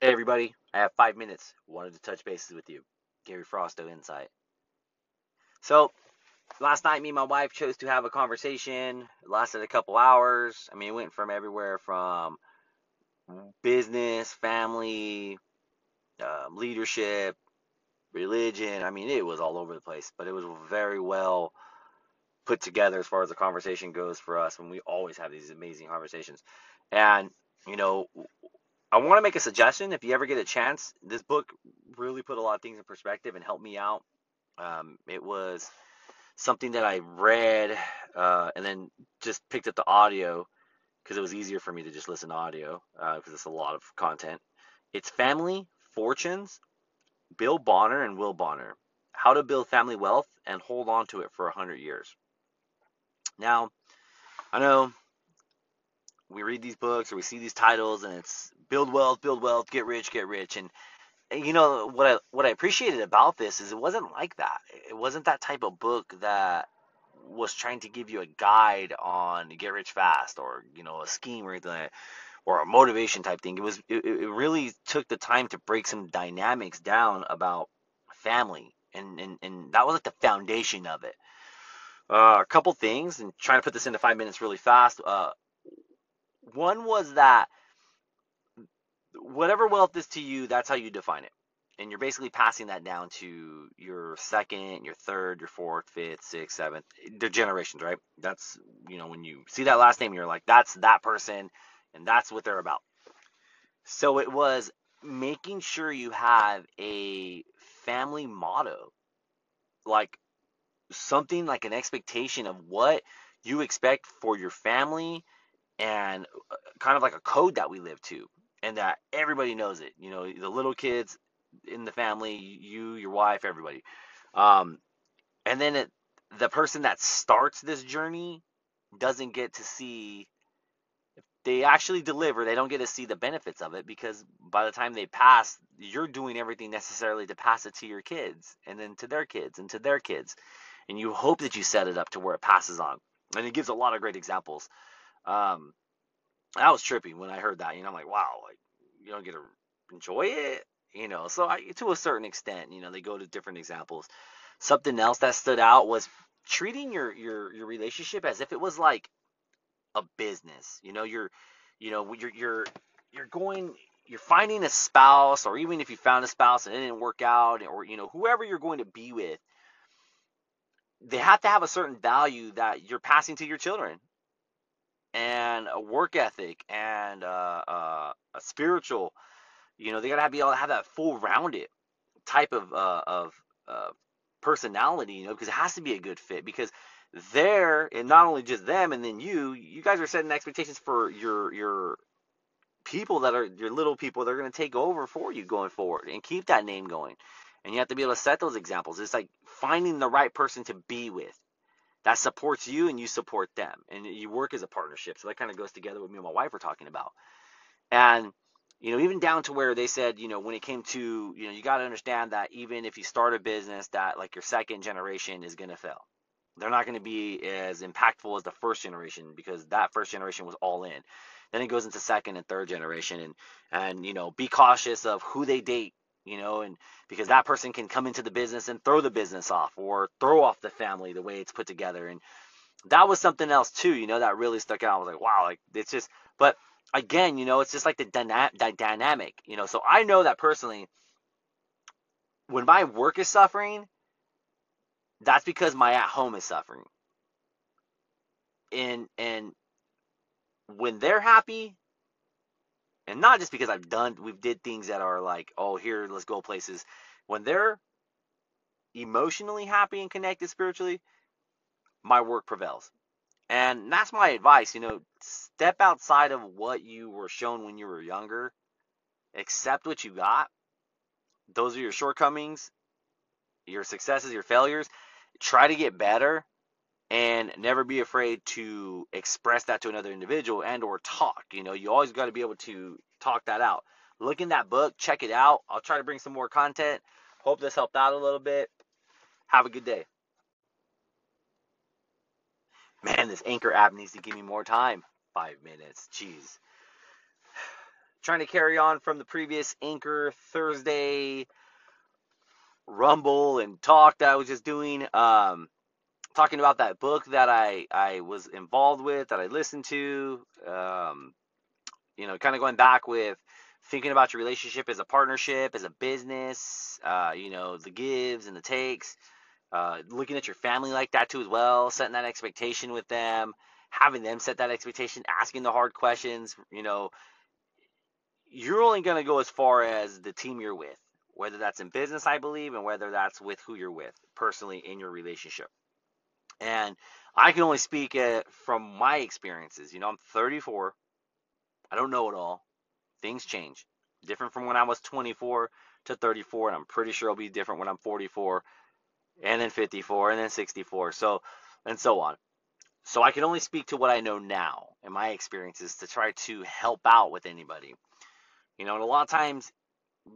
Hey everybody, I have five minutes. Wanted to touch bases with you. Gary Frosto Insight. So last night, me and my wife chose to have a conversation. It lasted a couple hours. I mean, it went from everywhere from business, family, um, leadership, religion. I mean, it was all over the place, but it was very well put together as far as the conversation goes for us. When we always have these amazing conversations, and you know, I want to make a suggestion. If you ever get a chance, this book really put a lot of things in perspective and helped me out. Um, it was something that I read uh, and then just picked up the audio because it was easier for me to just listen to audio because uh, it's a lot of content. It's Family Fortunes, Bill Bonner and Will Bonner. How to build family wealth and hold on to it for 100 years. Now, I know we read these books or we see these titles and it's build wealth, build wealth, get rich, get rich. And, you know what I what I appreciated about this is it wasn't like that. It wasn't that type of book that was trying to give you a guide on get rich fast or you know a scheme or anything like or a motivation type thing. It was it, it really took the time to break some dynamics down about family and and, and that was like the foundation of it. Uh, a couple things and trying to put this into five minutes really fast. Uh, one was that whatever wealth is to you, that's how you define it. And you're basically passing that down to your second, your third, your fourth, fifth, sixth, seventh, the generations, right? That's, you know, when you see that last name, you're like, that's that person, and that's what they're about. So it was making sure you have a family motto, like something like an expectation of what you expect for your family and uh, kind of like a code that we live to and that everybody knows it. You know, the little kids in the family, you, your wife, everybody. Um, and then it, the person that starts this journey doesn't get to see if they actually deliver they don't get to see the benefits of it because by the time they pass you're doing everything necessarily to pass it to your kids and then to their kids and to their kids and you hope that you set it up to where it passes on and it gives a lot of great examples um, that was trippy when I heard that. You know, I'm like, wow, like you don't get to enjoy it. You know, so I, to a certain extent, you know, they go to different examples. Something else that stood out was treating your your your relationship as if it was like a business. You know, you're, you know, you're you're you're going you're finding a spouse or even if you found a spouse and it didn't work out or you know whoever you're going to be with they have to have a certain value that you're passing to your children and a work ethic and uh, uh, a spiritual. You know, they gotta be able to have that full rounded type of uh, of uh, personality. You know, because it has to be a good fit. Because there, and not only just them, and then you, you guys are setting expectations for your your people that are your little people that are going to take over for you going forward and keep that name going. And you have to be able to set those examples. It's like finding the right person to be with that supports you and you support them and you work as a partnership. So that kind of goes together with me and my wife are talking about. And you know even down to where they said you know when it came to you know you got to understand that even if you start a business that like your second generation is going to fail. They're not going to be as impactful as the first generation because that first generation was all in. Then it goes into second and third generation and and you know be cautious of who they date you know, and because that person can come into the business and throw the business off or throw off the family the way it's put together. And that was something else too, you know, that really stuck out. I was like, wow, like it's just, but again, you know, it's just like the, dyna- the dynamic, you know. So I know that personally, when my work is suffering, that's because my at home is suffering. And and when they're happy, and not just because I've done we've did things that are like oh here let's go places. When they're emotionally happy and connected spiritually my work prevails. And that's my advice you know step outside of what you were shown when you were younger accept what you got. Those are your shortcomings your successes your failures. Try to get better and never be afraid to express that to another individual and or talk you know you always got to be able to talk that out. Look in that book check it out. I'll try to bring some more content. Hope this helped out a little bit. Have a good day. Man this anchor app needs to give me more time. Five minutes jeez. Trying to carry on from the previous Anchor Thursday rumble and talk that I was just doing. Um, talking about that book that I, I was involved with, that I listened to. Um, you know, kind of going back with thinking about your relationship as a partnership, as a business, uh, you know, the gives and the takes, uh, looking at your family like that too as well, setting that expectation with them, having them set that expectation, asking the hard questions, you know, you're only going to go as far as the team you're with, whether that's in business, I believe, and whether that's with who you're with personally in your relationship. And I can only speak uh, from my experiences. You know, I'm 34. I don't know it all. Things change. Different from when I was 24 to 34, and I'm pretty sure it'll be different when I'm 44, and then 54, and then 64. So, and so on. So I can only speak to what I know now and my experiences to try to help out with anybody. You know, and a lot of times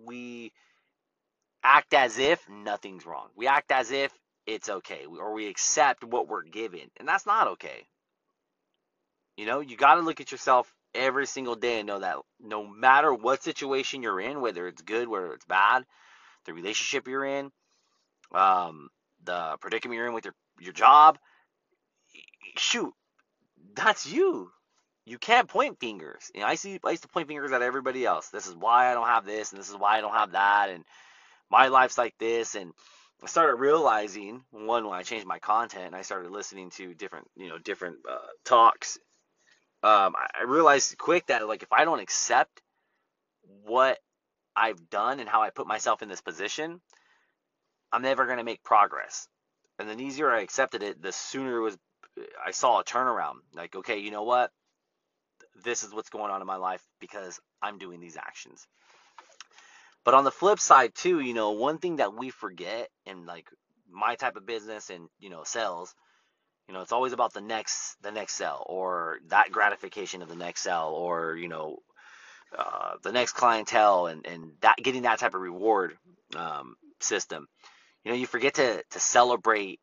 we act as if nothing's wrong. We act as if it's okay or we accept what we're given, and that's not okay. You know, you got to look at yourself every single day and know that no matter what situation you're in, whether it's good, whether it's bad, the relationship you're in, um, the predicament you're in with your your job, shoot, that's you. You can't point fingers. You know, I see I used to point fingers at everybody else. This is why I don't have this, and this is why I don't have that, and my life's like this, and I started realizing one when I changed my content and I started listening to different, you know, different uh, talks. Um, I realized quick that like if I don't accept what I've done and how I put myself in this position, I'm never going to make progress. And the easier I accepted it, the sooner it was I saw a turnaround. Like, okay, you know what? This is what's going on in my life because I'm doing these actions. But on the flip side too, you know, one thing that we forget in like my type of business and you know sales, you know, it's always about the next the next sell or that gratification of the next sell or you know uh, the next clientele and and that getting that type of reward um, system. You know, you forget to to celebrate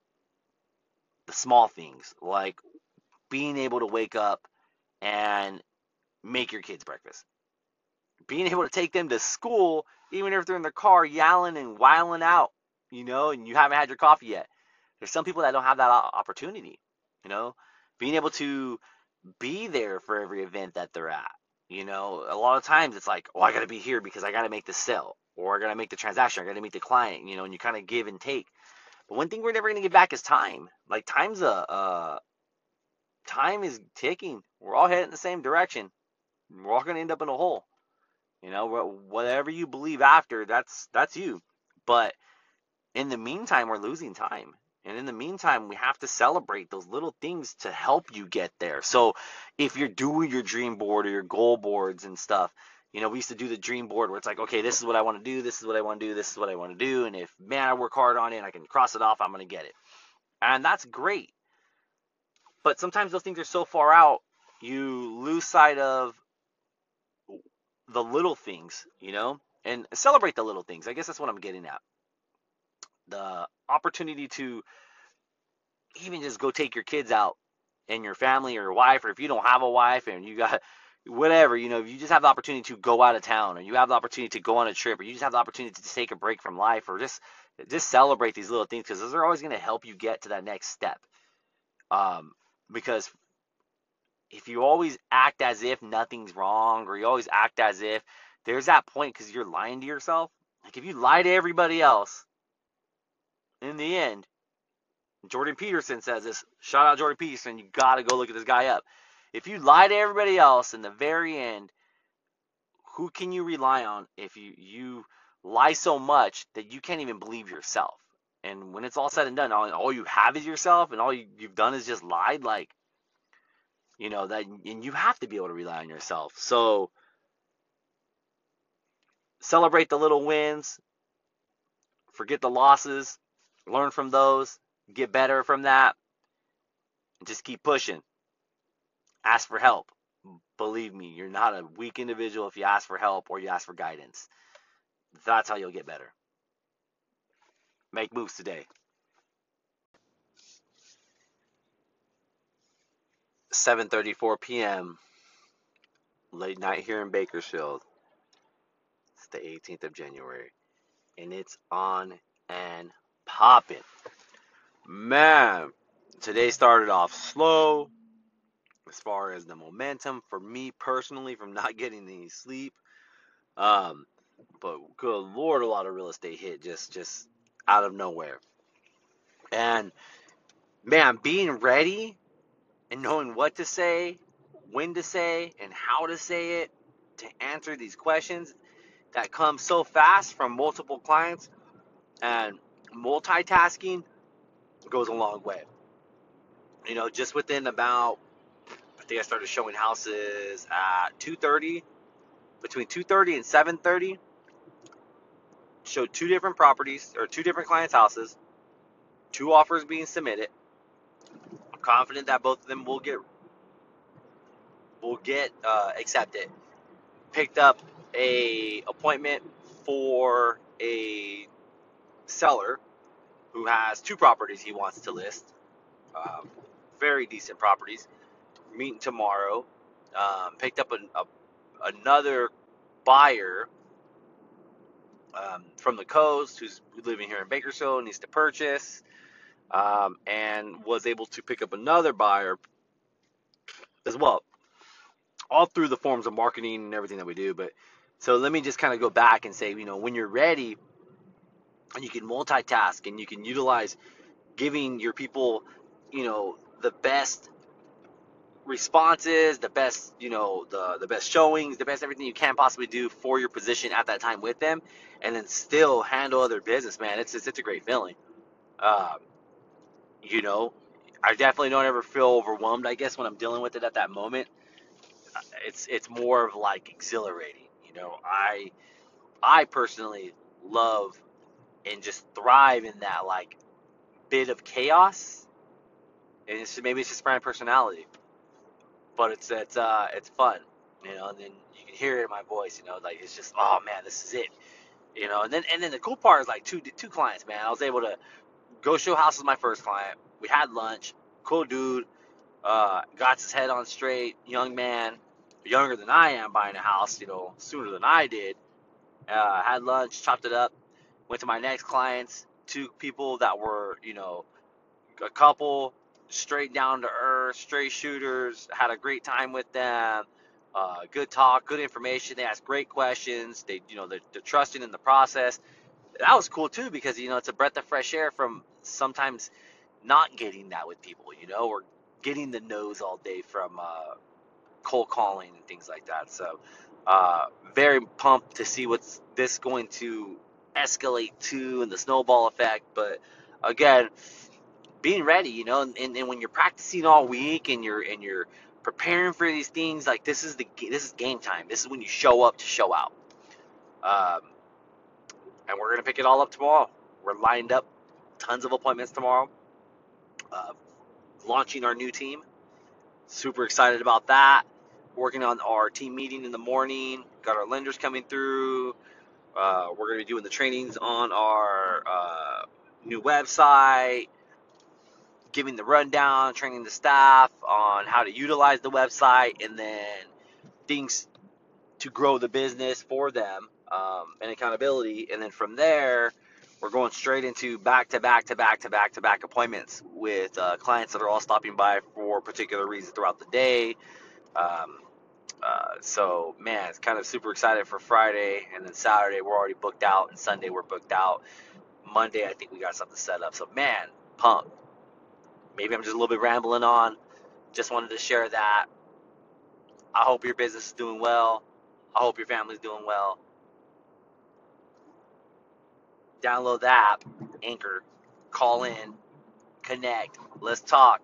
the small things like being able to wake up and make your kids breakfast being able to take them to school, even if they're in the car yelling and wiling out, you know, and you haven't had your coffee yet. There's some people that don't have that opportunity, you know, being able to be there for every event that they're at. You know, a lot of times it's like, oh, I got to be here because I got to make the sale or I got to make the transaction. I got to meet the client, you know, and you kind of give and take. But one thing we're never going to get back is time. Like time's a, uh, time is ticking. We're all heading in the same direction. We're all going to end up in a hole. You know, whatever you believe after, that's that's you. But in the meantime, we're losing time. And in the meantime, we have to celebrate those little things to help you get there. So if you're doing your dream board or your goal boards and stuff, you know, we used to do the dream board where it's like, okay, this is what I want to do, this is what I want to do, this is what I want to do. And if, man, I work hard on it and I can cross it off, I'm going to get it. And that's great. But sometimes those things are so far out, you lose sight of the little things, you know, and celebrate the little things. I guess that's what I'm getting at. The opportunity to even just go take your kids out and your family or your wife, or if you don't have a wife and you got whatever, you know, you just have the opportunity to go out of town or you have the opportunity to go on a trip or you just have the opportunity to take a break from life or just just celebrate these little things because those are always going to help you get to that next step. Um, because if you always act as if nothing's wrong or you always act as if there's that point because you're lying to yourself like if you lie to everybody else in the end jordan peterson says this shout out jordan peterson you gotta go look at this guy up. If you lie to everybody else in the very end who can you rely on if you you lie so much that you can't even believe yourself? And when it's all said and done all, all you have is yourself and all you, you've done is just lied like you know that and you have to be able to rely on yourself. So celebrate the little wins forget the losses learn from those get better from that and just keep pushing. Ask for help. Believe me you're not a weak individual if you ask for help or you ask for guidance. That's how you'll get better. Make moves today 7:34 p.m. late night here in Bakersfield. It's the 18th of January, and it's on and popping. Man, today started off slow as far as the momentum for me personally from not getting any sleep. Um, but good lord, a lot of real estate hit just just out of nowhere. And man, being ready and knowing what to say, when to say, and how to say it to answer these questions that come so fast from multiple clients and multitasking goes a long way. You know, just within about I think I started showing houses at 2:30 between 2:30 and 7:30 showed two different properties or two different clients' houses, two offers being submitted. Confident that both of them will get will get uh, accepted. Picked up a appointment for a seller who has two properties he wants to list. Um, very decent properties. Meeting tomorrow. Um, picked up an, a, another buyer um, from the coast who's living here in Bakersfield needs to purchase, um, and was able to pick up another buyer as well. All through the forms of marketing and everything that we do. But so let me just kind of go back and say, you know, when you're ready and you can multitask and you can utilize giving your people, you know, the best responses, the best, you know, the the best showings, the best everything you can possibly do for your position at that time with them, and then still handle other business, man. It's it's, it's a great feeling. Um, you know, I definitely don't ever feel overwhelmed. I guess when I'm dealing with it at that moment, it's it's more of like exhilarating. You know, I I personally love and just thrive in that like bit of chaos. And it's maybe it's just my personality but it's it's uh it's fun, you know. And then you can hear it in my voice, you know, like it's just oh man, this is it, you know. And then and then the cool part is like two two clients, man. I was able to go show house with my first client. We had lunch, cool dude, uh, got his head on straight, young man, younger than I am, buying a house, you know, sooner than I did. Uh, had lunch, chopped it up, went to my next clients, two people that were, you know, a couple straight down to earth, straight shooters. Had a great time with them. Uh, good talk, good information. They ask great questions. They, you know, they're, they're trusting in the process. That was cool too because you know it's a breath of fresh air from sometimes not getting that with people, you know, or getting the nose all day from uh, cold calling and things like that. So, uh, very pumped to see what's this going to escalate to and the snowball effect. But again, being ready, you know, and, and when you're practicing all week and you're and you're preparing for these things, like this is the this is game time. This is when you show up to show out. Um, and we're gonna pick it all up tomorrow. We're lined up, tons of appointments tomorrow. Uh, launching our new team. Super excited about that. Working on our team meeting in the morning. Got our lenders coming through. Uh, we're going to be doing the trainings on our uh, new website giving the rundown, training the staff on how to utilize the website, and then things to grow the business for them um, and accountability. And then from there, we're going straight into back to back to back to back to back appointments with uh, clients that are all stopping by for particular reasons throughout the day. Um, uh, so man, it's kind of super excited for Friday, and then Saturday we're already booked out, and Sunday we're booked out. Monday I think we got something set up. So man, pumped maybe I'm just a little bit rambling on. Just wanted to share that. I hope your business is doing well. I hope your family's doing well. Download the app, Anchor, call in, connect, let's talk.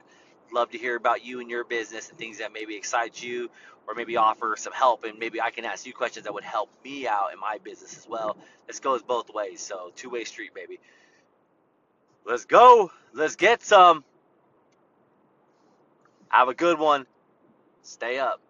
Love to hear about you and your business and things that maybe excite you or maybe offer some help and maybe I can ask you questions that would help me out in my business as well. This goes both ways, so two-way street, baby. Let's go. Let's get some. Have a good one. Stay up.